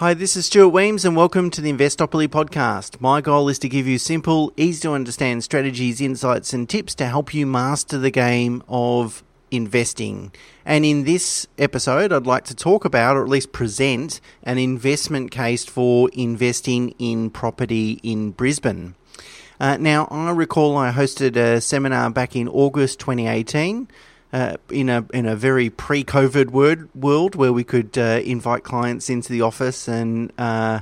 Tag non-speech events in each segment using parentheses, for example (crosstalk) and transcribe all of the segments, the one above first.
Hi, this is Stuart Wemyss, and welcome to the Investopoly podcast. My goal is to give you simple, easy to understand strategies, insights, and tips to help you master the game of investing. And in this episode, I'd like to talk about, or at least present, an investment case for investing in property in Brisbane. Uh, now, I recall I hosted a seminar back in August 2018 uh, in a in a very pre-COVID word, world where we could uh, invite clients into the office and uh,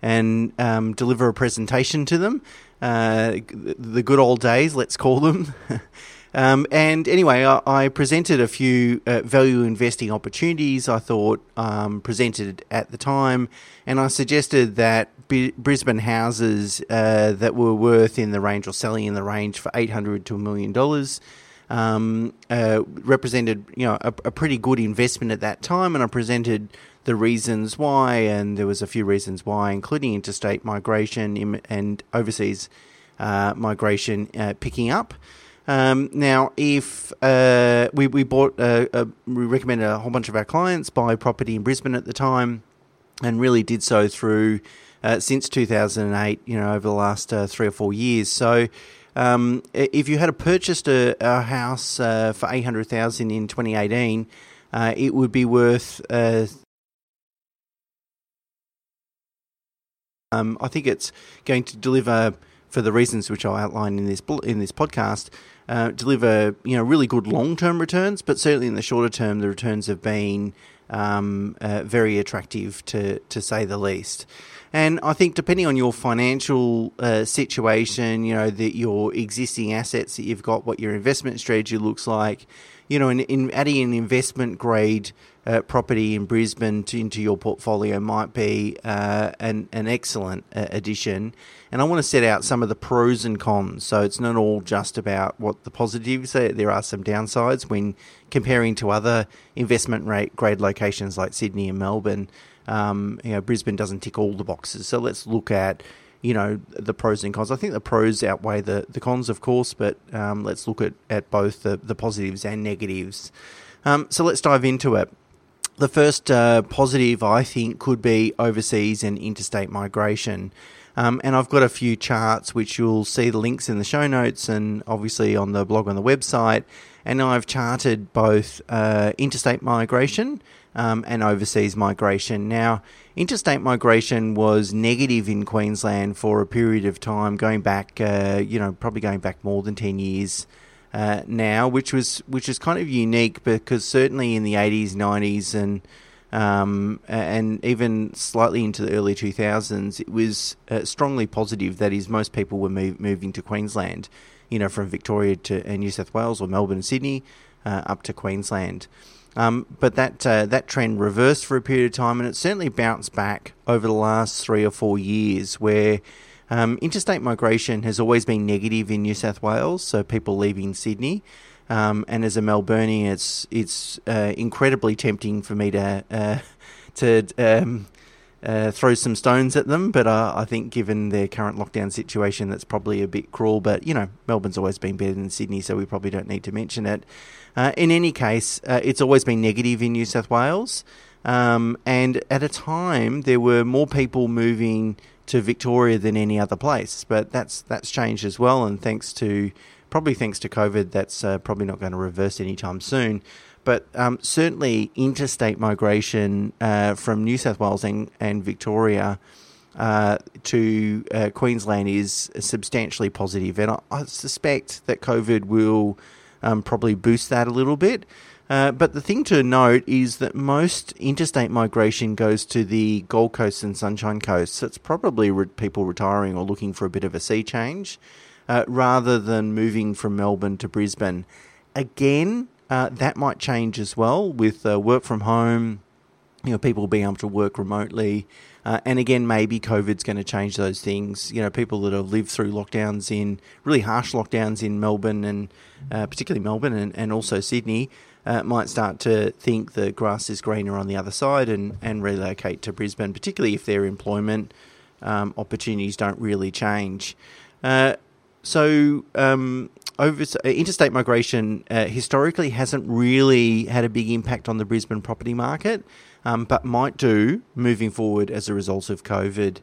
and um, deliver a presentation to them. Uh, the good old days, let's call them. (laughs) um, and anyway, I, I, presented a few uh, value investing opportunities I thought um, presented at the time, and I suggested that Brisbane houses that were worth in the range or selling in the range for eight hundred to a million dollars um, uh, represented you know a, a, pretty good investment at that time, and I presented the reasons why, and there was a few reasons why, including interstate migration and overseas uh, migration uh, picking up. Um, now, if uh, we we bought a, a, we recommended a whole bunch of our clients buy property in Brisbane at the time, and really did so through uh, since 2008. You know, over the last uh, three or four years. So um, if you had purchased a, a house uh, for eight hundred thousand in twenty eighteen, uh, it would be worth. Uh, um, I think it's going to deliver, for the reasons which I outline in this in this podcast, uh, deliver you know really good long term returns. But certainly in the shorter term, the returns have been um, uh, very attractive to to say the least. And I think depending on your financial uh, situation, you know, that your existing assets that you've got, what your investment strategy looks like, you know, in, in adding an investment grade uh, property in Brisbane to, into your portfolio might be uh, an, an excellent uh, addition. And I want to set out some of the pros and cons. So it's not all just about what the positives. Are. There are some downsides when comparing to other investment rate grade locations like Sydney and Melbourne. Um, you know, Brisbane doesn't tick all the boxes. So let's look at you know the pros and cons. I think the pros outweigh the, the cons, of course, but um, let's look at, at both the, the positives and negatives. Um, so let's dive into it. The first uh, positive, I think, could be overseas and interstate migration. Um, and I've got a few charts which you'll see the links in the show notes and obviously on the blog on the website. And I've charted both uh, interstate migration um, and overseas migration. Now, interstate migration was negative in Queensland for a period of time, going back, uh, you know, probably going back more than 10 years. Uh, now, which was which is kind of unique because certainly in the 80s, 90s, and um, and even slightly into the early 2000s, it was uh, strongly positive. That is, most people were move, moving to Queensland, you know, from Victoria to uh, New South Wales or Melbourne and Sydney uh, up to Queensland. Um, but that uh, that trend reversed for a period of time, and it certainly bounced back over the last three or four years, where um, interstate migration has always been negative in New South Wales, so people leaving Sydney. Um, and as a Melburnian, it's it's uh, incredibly tempting for me to uh, (laughs) to um, uh, throw some stones at them. But uh, I think, given their current lockdown situation, that's probably a bit cruel. But you know, Melbourne's always been better than Sydney, so we probably don't need to mention it. Uh, in any case, uh, it's always been negative in New South Wales. Um, and at a time, there were more people moving to Victoria than any other place. But that's that's changed as well, and thanks to probably thanks to COVID, that's uh, probably not going to reverse anytime soon. But um, certainly, interstate migration uh, from New South Wales and, and Victoria uh, to uh, Queensland is substantially positive, and I, I suspect that COVID will um, probably boost that a little bit. Uh, but the thing to note is that most interstate migration goes to the Gold Coast and Sunshine Coast. So it's probably re- people retiring or looking for a bit of a sea change uh, rather than moving from Melbourne to Brisbane. Again, uh, that might change as well with uh, work from home, you know, people being able to work remotely. Uh, and again, maybe COVID's going to change those things. You know, people that have lived through lockdowns in really harsh lockdowns in Melbourne and uh, particularly Melbourne and, and also Sydney uh, might start to think the grass is greener on the other side and, and relocate to Brisbane, particularly if their employment um, opportunities don't really change. Uh, so, um, over interstate migration uh, historically hasn't really had a big impact on the Brisbane property market. um, but might do moving forward as a result of COVID.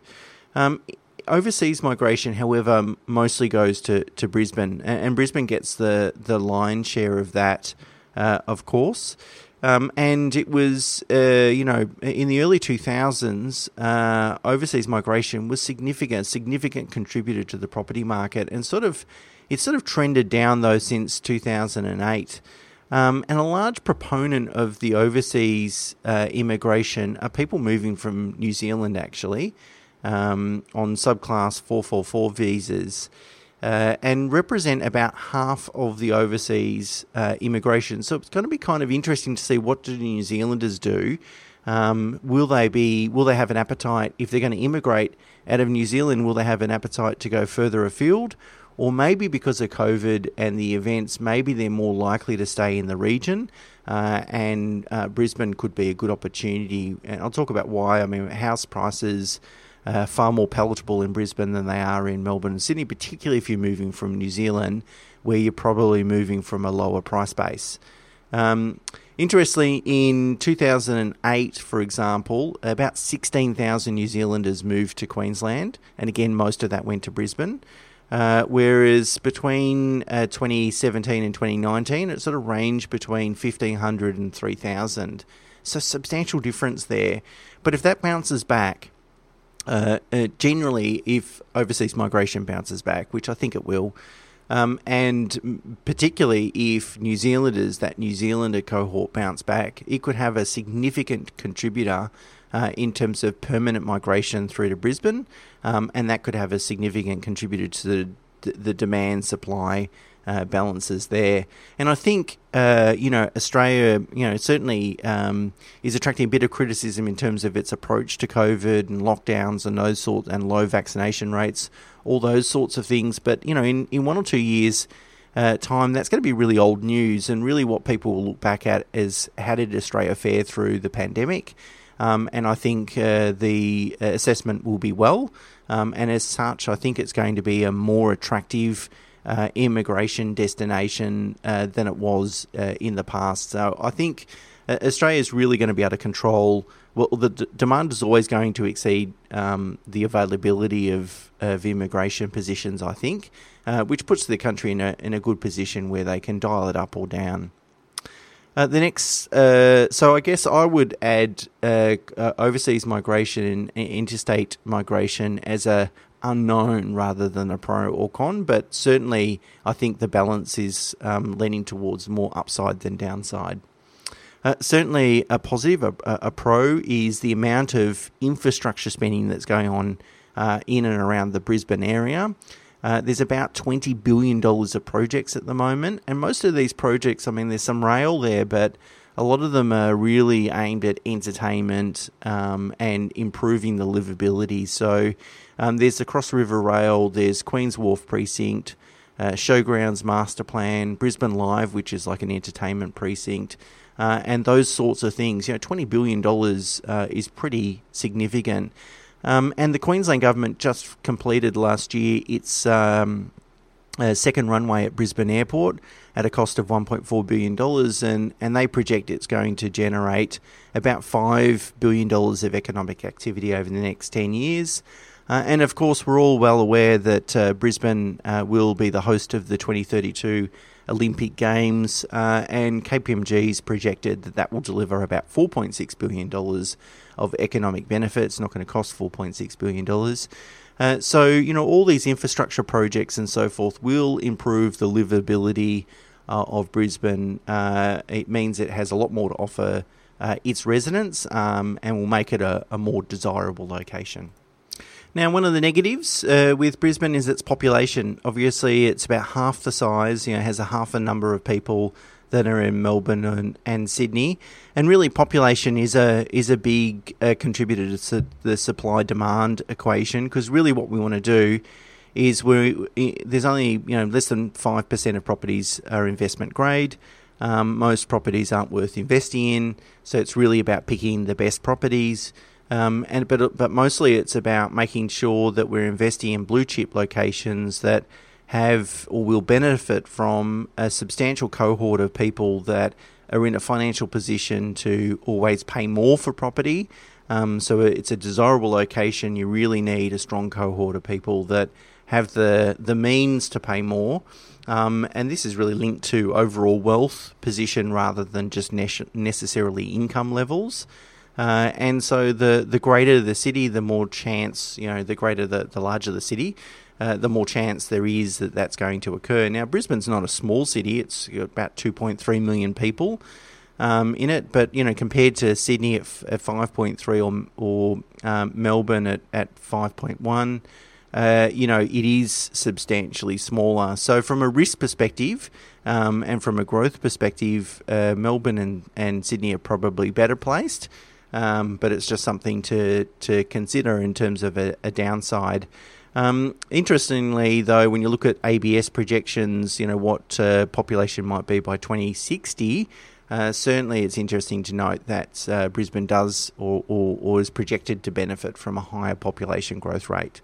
Um, overseas migration, however, mostly goes to, to Brisbane, and, and Brisbane gets the, the lion's share of that, uh, of course. Um, and it was, uh, you know, in the early 2000s, uh, overseas migration was significant, significant contributor to the property market, and sort of, it's sort of trended down though since 2008. Um, and a large proponent of the overseas uh, immigration are people moving from New Zealand, actually, um, on subclass 444 visas. Uh, and represent about half of the overseas uh, immigration. So it's going to be kind of interesting to see what do New Zealanders do. Um, will they be? Will they have an appetite if they're going to immigrate out of New Zealand? Will they have an appetite to go further afield, or maybe because of COVID and the events, maybe they're more likely to stay in the region. Uh, and uh, Brisbane could be a good opportunity. And I'll talk about why. I mean, house prices uh, far more palatable in Brisbane than they are in Melbourne and Sydney, particularly if you're moving from New Zealand, where you're probably moving from a lower price base. Um, interestingly, in 2008, for example, about 16,000 New Zealanders moved to Queensland, and again, most of that went to Brisbane. Uh, whereas between uh, 2017 and 2019, it sort of ranged between 1,500 and 3,000. So, substantial difference there. But if that bounces back, uh, uh, generally, if overseas migration bounces back, which I think it will, um, and particularly if New Zealanders, that New Zealander cohort bounce back, it could have a significant contributor uh, in terms of permanent migration through to Brisbane, um, and that could have a significant contributor to the, the demand supply uh, balances there. And I think, uh, you know, Australia, you know, certainly um, is attracting a bit of criticism in terms of its approach to COVID and lockdowns and those sorts and low vaccination rates, all those sorts of things. But, you know, in, in one or two years, uh, time, that's going to be really old news. And really, what people will look back at is how did Australia fare through the pandemic? Um, and I think uh, the assessment will be well. Um, and as such, I think it's going to be a more attractive uh, immigration destination uh, than it was uh, in the past. So I think uh, Australia is really going to be able to control. Well, the d- demand is always going to exceed um, the availability of, of immigration positions, I think, uh, which puts the country in a, in a good position where they can dial it up or down. Uh, the next, uh, so I guess I would add uh, overseas migration and interstate migration as a unknown rather than a pro or con, but certainly I think the balance is um, leaning towards more upside than downside. Uh, certainly, a positive, a, a, pro, is the amount of infrastructure spending that's going on uh, in and around the Brisbane area. Uh, there's about $20 billion of projects at the moment, and most of these projects, I mean, there's some rail there, but a lot of them are really aimed at entertainment um, and improving the livability. So um, there's the Cross River Rail, there's Queen's Wharf Precinct, uh, Showgrounds Master Plan, Brisbane Live, which is like an entertainment precinct. Uh, and those sorts of things. You know, $20 billion uh, is pretty significant. Um, and the Queensland government just completed last year its um, uh, second runway at Brisbane Airport at a cost of $1.4 billion, and, and they project it's going to generate about $5 billion of economic activity over the next 10 years. Uh, and of course, we're all well aware that uh, Brisbane uh, will be the host of the 2032 Olympic Games, uh, and KPMG's projected that that will deliver about $4.6 billion of economic benefits, not going to cost $4.6 billion. Uh, so, you know, all these infrastructure projects and so forth will improve the livability uh, of Brisbane. Uh, it means it has a lot more to offer uh, its residents um, and will make it a, a, more desirable location. Now, one of the negatives uh, with Brisbane is its population. Obviously, it's about half the size, you know, has a half a number of people that are in Melbourne and, and Sydney, and really population is a is a big uh, contributor to the supply demand equation because really what we want to do is we there's only you know less than five percent of properties are investment grade. Um, most properties aren't worth investing in, so it's really about picking the best properties. Um, and but but mostly it's about making sure that we're investing in blue chip locations that have or will benefit from a substantial cohort of people that are in a financial position to always pay more for property. Um, so it's a desirable location. You really need a strong cohort of people that have the the means to pay more. Um, and this is really linked to overall wealth position rather than just ne- necessarily income levels. Uh, and so the the greater the city, the more chance you know, the greater the, the larger the city, uh, the more chance there is that that's going to occur. Now Brisbane's not a small city; it's about 2.3 million people. Um, in it, but you know, compared to Sydney at, f- at 5.3 or, or um, Melbourne at, at 5.1, uh, you know, it is substantially smaller. So, from a risk perspective um, and from a growth perspective, uh, Melbourne and, and Sydney are probably better placed. Um, but it's just something to, to consider in terms of a, a downside. Um, interestingly, though, when you look at ABS projections, you know what uh, population might be by 2060. Uh, certainly, it's interesting to note that uh, Brisbane does or, or, or is projected to benefit from a higher population growth rate.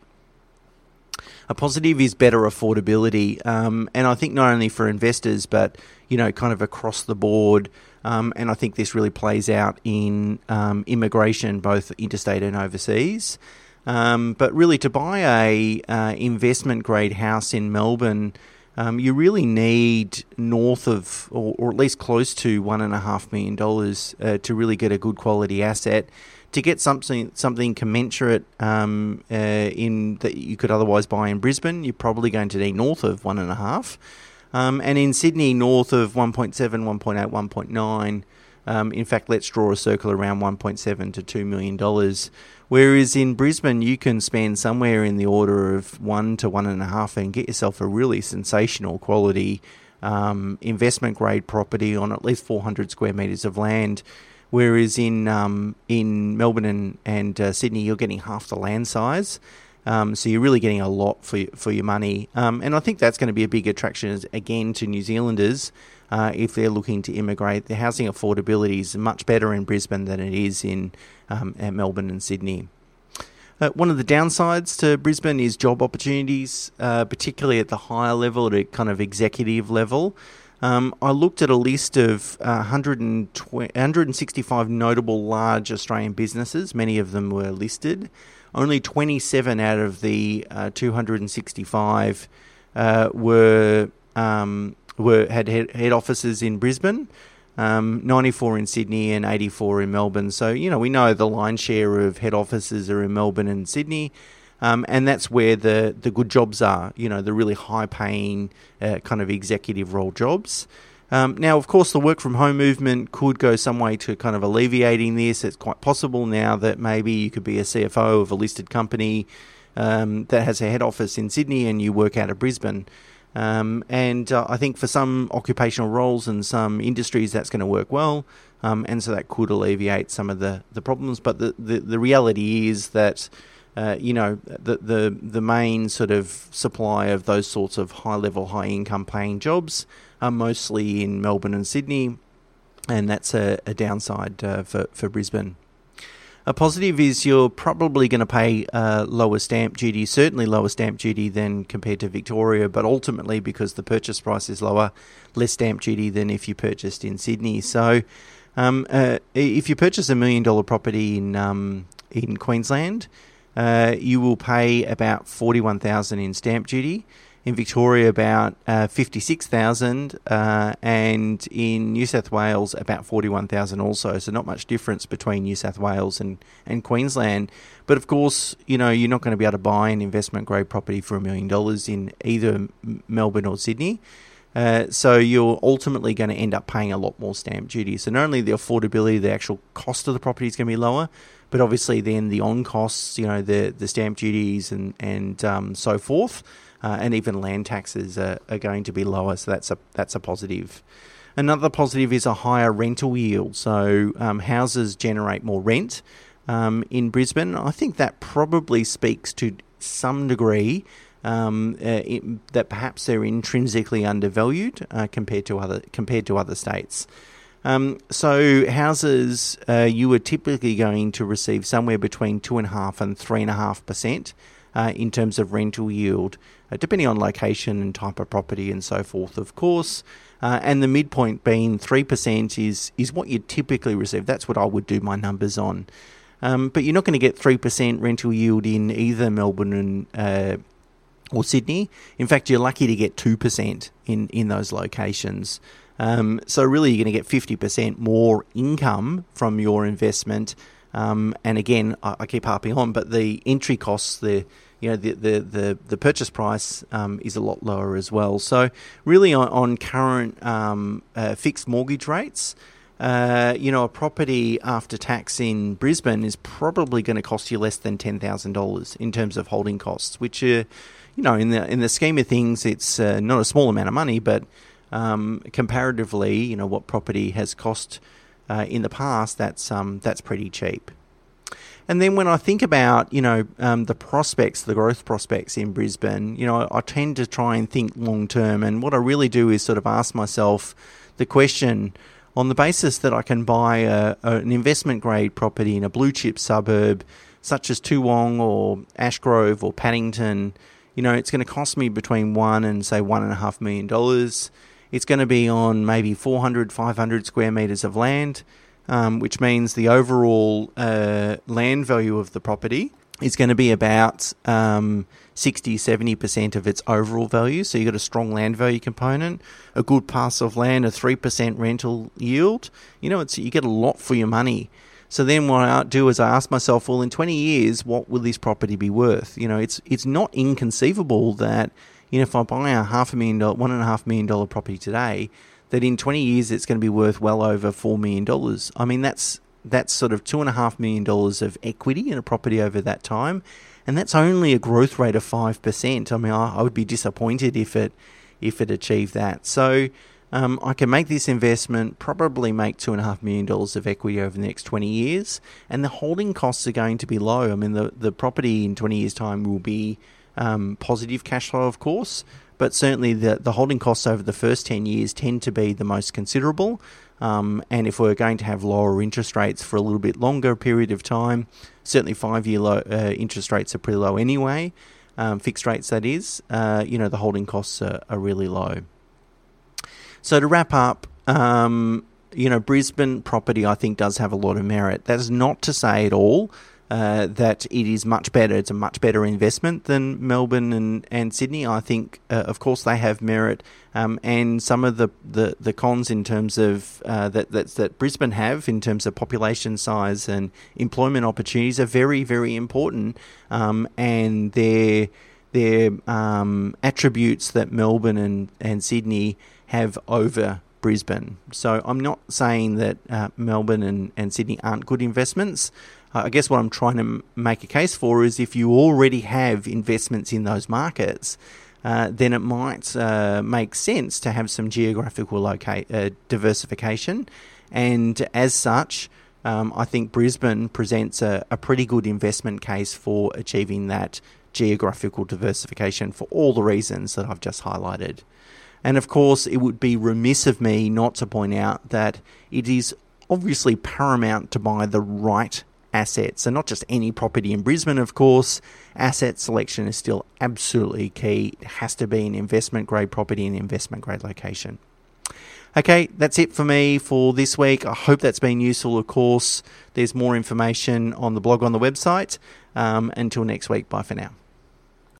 A positive is better affordability, um, and I think not only for investors, but you know, kind of across the board. Um, and I think this really plays out in um, immigration, both interstate and overseas. Um, but really, to buy a uh, investment grade house in Melbourne, um, you really need north of, or, or, at least close to, one and a half million dollars uh, to really get a good quality asset to get something something commensurate um, uh, in that you could otherwise buy in Brisbane, you're probably going to need north of one and a half, um, and in Sydney north of 1.7, 1.8, 1.9. Um, in fact, let's draw a circle around 1.7 to 2 million dollars. Whereas in Brisbane, you can spend somewhere in the order of one to one and a half and get yourself a really sensational quality um, investment grade property on at least 400 square metres of land Whereas in um, in Melbourne and, and uh, Sydney, you're getting half the land size. Um, so you're really getting a lot for for your money, um, and I think that's going to be a big attraction again to New Zealanders uh, if they're looking to immigrate. The housing affordability is much better in Brisbane than it is in um, Melbourne and Sydney. Uh, one of the downsides to Brisbane is job opportunities, uh, particularly at the higher level, at a kind of executive level. Um, I looked at a list of uh, 165 notable large Australian businesses. Many of them were listed. Only 27 out of the uh, 265 uh, were um, were had head, offices in Brisbane. Um, 94 in Sydney and 84 in Melbourne. So, you know, we know the line share of head offices are in Melbourne and Sydney. Um, and that's where the, the good jobs are, you know, the really high paying uh, kind of executive role jobs. Um, now, of course, the work from home movement could go some way to kind of alleviating this. It's quite possible now that maybe you could be a CFO of a listed company um, that has a head office in Sydney and you work out of Brisbane. Um, and uh, I think for some occupational roles and some industries, that's going to work well. Um, and so that could alleviate some of the, the problems. But the, the, the reality is that uh, you know, the, the the main sort of supply of those sorts of high level, high income paying jobs are mostly in Melbourne and Sydney, and that's a, a downside uh, for for Brisbane. A positive is you're probably going to pay lower stamp duty, certainly lower stamp duty than compared to Victoria, but ultimately because the purchase price is lower, less stamp duty than if you purchased in Sydney. So, um, uh, if you purchase a million dollar property in um, in Queensland, uh, you will pay about 41,000 in stamp duty. In Victoria, about uh, 56,000, uh, and in New South Wales, about 41,000 also. So, not much difference between New South Wales and, and Queensland. But of course, you know, you're not going to be able to buy an investment grade property for a million dollars in either Melbourne or Sydney. Uh, so you're ultimately going to end up paying a lot more stamp duty. So not only the affordability, the actual cost of the property is going to be lower, but obviously then the on costs, you know, the the stamp duties and and um, so forth, uh, and even land taxes are, are going to be lower. So that's a that's a positive. Another positive is a higher rental yield. So um, houses generate more rent um, in Brisbane. I think that probably speaks to some degree um, uh, it, that perhaps they're intrinsically undervalued uh, compared to other compared to other states. Um, so houses, uh, you are typically going to receive somewhere between two and a half and three and a half percent uh, in terms of rental yield, uh, depending on location and type of property and so forth, of course. Uh, and the midpoint being 3% is, is what you typically receive. That's what I would do my numbers on. Um, but you're not going to get 3% rental yield in either Melbourne and uh, or Sydney. In fact, you're lucky to get 2% in, in those locations. Um, so, really, you're going to get 50% more income from your investment. Um, and again, I, I, keep harping on, but the entry costs, the you know the the the, the purchase price um, is a lot lower as well. So really on, on current um, uh, fixed mortgage rates. Uh, you know, a property after tax in Brisbane is probably going to cost you less than ten thousand dollars in terms of holding costs, which, uh, you know, in the in the scheme of things, it's uh, not a small amount of money, but um, comparatively, you know, what property has cost uh, in the past, that's um, that's pretty cheap. And then when I think about, you know, um, the prospects, the growth prospects in Brisbane, you know, I, tend to try and think long term. And what I really do is sort of ask myself the question on the basis that I can buy a, a, an investment grade property in a blue chip suburb such as Toowong or Ashgrove or Paddington, you know, it's going to cost me between one and say one and a half million dollars. It's going to be on maybe 400, 500 square meters of land um, which means the overall uh, land value of the property is going to be about um, 60 70% of its overall value. So you've got a strong land value component, a good parcel of land, a 3% rental yield. You know, it's, you get a lot for your money. So then what I do is I ask myself, well, in 20 years, what will this property be worth? You know, it's it's not inconceivable that, you know, if I buy a half a million dollar, one and a half million dollar property today, that in 20 years it's going to be worth well over $4 million. I mean, that's, that's sort of $2.5 million of equity in a property over that time. And that's only a growth rate of 5%. I mean, I, I would be disappointed if it, if it achieved that. So, um, I can make this investment, probably make $2.5 million of equity over the next 20 years, and the holding costs are going to be low. I mean, the, the property in 20 years' time will be um, positive cash flow, of course, but certainly the, the holding costs over the first 10 years tend to be the most considerable. Um, and if we're going to have lower interest rates for a little bit longer period of time, certainly five year low, uh, interest rates are pretty low anyway, um, fixed rates that is, uh, you know, the holding costs are, are, really low. So to wrap up, um, you know, Brisbane property I think does have a lot of merit. That is not to say at all uh, that it is much better. It's a much better investment than Melbourne and, and Sydney. I think, uh, of course, they have merit, um, and some of the, the, the cons in terms of uh, that, that that Brisbane have in terms of population size and employment opportunities are very very important, um, and their their um, attributes that Melbourne and, and Sydney have over Brisbane. So I'm not saying that uh, Melbourne and, and Sydney aren't good investments. Uh, I guess what I'm trying to make a case for is if you already have investments in those markets, uh, then it might uh, make sense to have some geographical loca- uh, diversification. And as such, um, I think Brisbane presents a, a pretty good investment case for achieving that geographical diversification for all the reasons that I've just highlighted. And of course, it would be remiss of me not to point out that it is obviously paramount to buy the right assets. And not just any property in Brisbane, of course. Asset selection is still absolutely key. It has to be an investment grade property in investment grade location. Okay, that's it for me for this week. I hope that's been useful, of course. There's more information on the blog on the website. Um, until next week, bye for now.